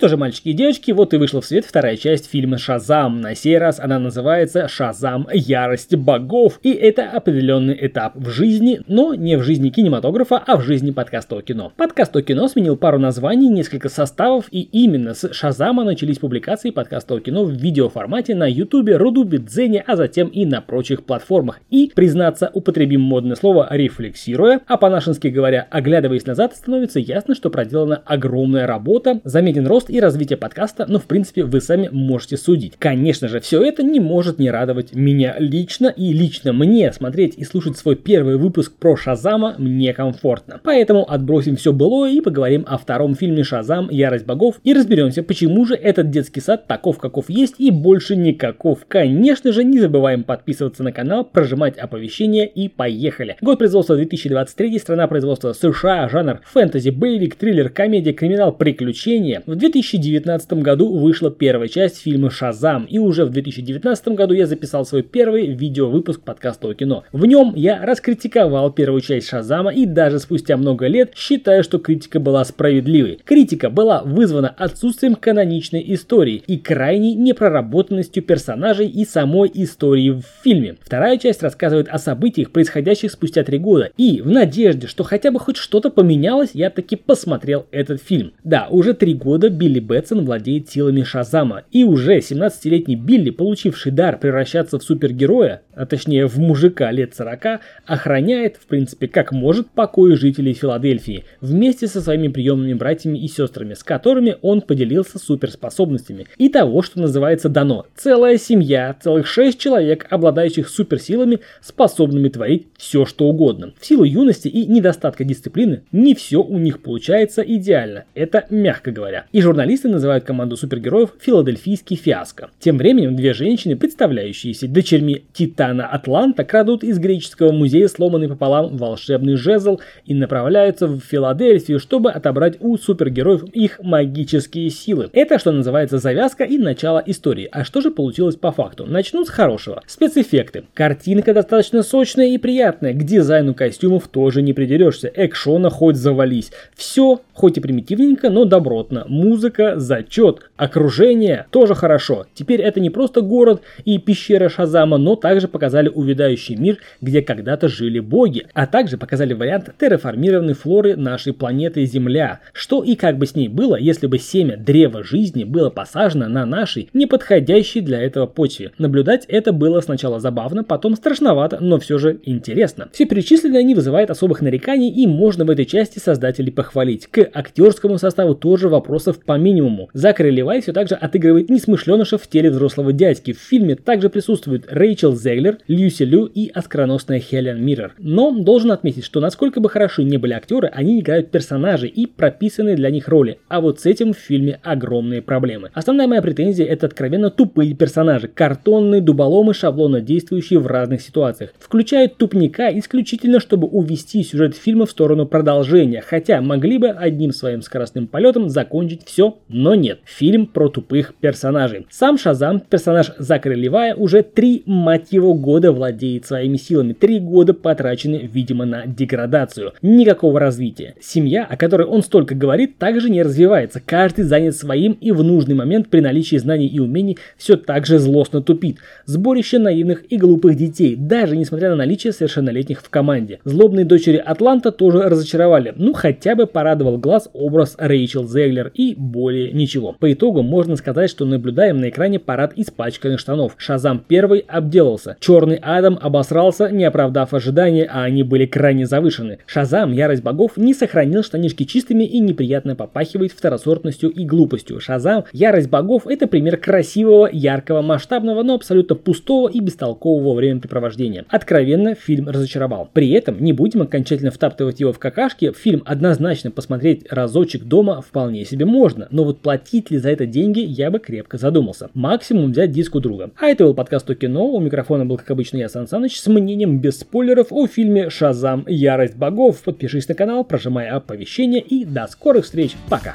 что же, мальчики и девочки, вот и вышла в свет вторая часть фильма «Шазам». На сей раз она называется «Шазам. Ярость богов». И это определенный этап в жизни, но не в жизни кинематографа, а в жизни подкаста о кино. Подкаст о кино сменил пару названий, несколько составов, и именно с «Шазама» начались публикации подкаста о кино в видеоформате на Ютубе, Рудубе, Дзене, а затем и на прочих платформах. И, признаться, употребим модное слово «рефлексируя», а по-нашенски говоря, оглядываясь назад, становится ясно, что проделана огромная работа, заметен рост и развитие подкаста, но в принципе вы сами можете судить. Конечно же, все это не может не радовать меня лично, и лично мне смотреть и слушать свой первый выпуск про Шазама мне комфортно. Поэтому отбросим все былое и поговорим о втором фильме Шазам «Ярость богов» и разберемся, почему же этот детский сад таков, каков есть и больше никаков. Конечно же, не забываем подписываться на канал, прожимать оповещения и поехали. Год производства 2023, страна производства США, жанр фэнтези, боевик, триллер, комедия, криминал, приключения. В 2019 году вышла первая часть фильма «Шазам», и уже в 2019 году я записал свой первый видеовыпуск подкаста о кино. В нем я раскритиковал первую часть «Шазама» и даже спустя много лет считаю, что критика была справедливой. Критика была вызвана отсутствием каноничной истории и крайней непроработанностью персонажей и самой истории в фильме. Вторая часть рассказывает о событиях, происходящих спустя три года, и в надежде, что хотя бы хоть что-то поменялось, я таки посмотрел этот фильм. Да, уже три года Билли Бэтсон владеет силами Шазама, и уже 17-летний Билли, получивший дар превращаться в супергероя, а точнее в мужика лет 40, охраняет, в принципе, как может, покои жителей Филадельфии, вместе со своими приемными братьями и сестрами, с которыми он поделился суперспособностями. И того, что называется дано. Целая семья, целых шесть человек, обладающих суперсилами, способными творить все, что угодно. В силу юности и недостатка дисциплины, не все у них получается идеально. Это мягко говоря. И журналисты называют команду супергероев филадельфийский фиаско. Тем временем две женщины, представляющиеся дочерьми Титана Атланта, крадут из греческого музея сломанный пополам волшебный жезл и направляются в Филадельфию, чтобы отобрать у супергероев их магические силы. Это, что называется, завязка и начало истории. А что же получилось по факту? Начну с хорошего. Спецэффекты. Картинка достаточно сочная и приятная. К дизайну костюмов тоже не придерешься. Экшона хоть завались. Все, хоть и примитивненько, но добротно. Музыка, зачет. Окружение тоже хорошо. Теперь это не просто город и пещера Шазама, но также показали увядающий мир, где когда-то жили боги. А также показали вариант терраформированной флоры нашей планеты Земля. Что и как бы с ней было, если бы семя древа жизни было посажено на нашей, неподходящей для этого почве. Наблюдать это было сначала забавно, потом страшновато, но все же интересно. Все перечисленное не вызывает особых нареканий и можно в этой части создателей похвалить. К актерскому составу тоже вопросов по минимуму. Закари Левай все так же отыгрывает несмышленыша в теле взрослого дядьки. В фильме также присутствуют Рэйчел Зеглер, Люси Лю и оскароносная Хелен Миррор. Но должен отметить, что насколько бы хороши не были актеры, они играют персонажей и прописанные для них роли. А вот с этим в фильме огромные проблемы. Основная моя претензия это откровенно тупые персонажи, картонные дуболомы, шаблонно действующие в разных ситуациях. Включают тупника исключительно, чтобы увести сюжет фильма в сторону продолжения, хотя могли бы одним своим скоростным полетом закончить все, но нет. Фильм про тупых персонажей. Сам Шазам, персонаж Закари Левая, уже три, мать его, года владеет своими силами. Три года потрачены, видимо, на деградацию. Никакого развития. Семья, о которой он столько говорит, также не развивается. Каждый занят своим и в нужный момент при наличии знаний и умений все так же злостно тупит. Сборище наивных и глупых детей, даже несмотря на наличие совершеннолетних в команде. Злобные дочери Атланта тоже разочаровали. Ну, хотя бы порадовал глаз образ Рэйчел Зеглер и более ничего. По итогу можно сказать, что наблюдаем на экране парад испачканных штанов. Шазам первый обделался. Черный Адам обосрался, не оправдав ожидания, а они были крайне завышены. Шазам, ярость богов, не сохранил штанишки чистыми и неприятно попахивает второсортностью и глупостью. Шазам, ярость богов, это пример красивого, яркого, масштабного, но абсолютно пустого и бестолкового времяпрепровождения. Откровенно, фильм разочаровал. При этом, не будем окончательно втаптывать его в какашки, фильм однозначно посмотреть разочек дома вполне себе можно, но вот платить ли за это деньги, я бы крепко задумался. Максимум взять диск у друга. А это был подкаст о кино, у микрофона был, как обычно, я, Сан Саныч, с мнением без спойлеров о фильме «Шазам. Ярость богов». Подпишись на канал, прожимай оповещения и до скорых встреч. Пока!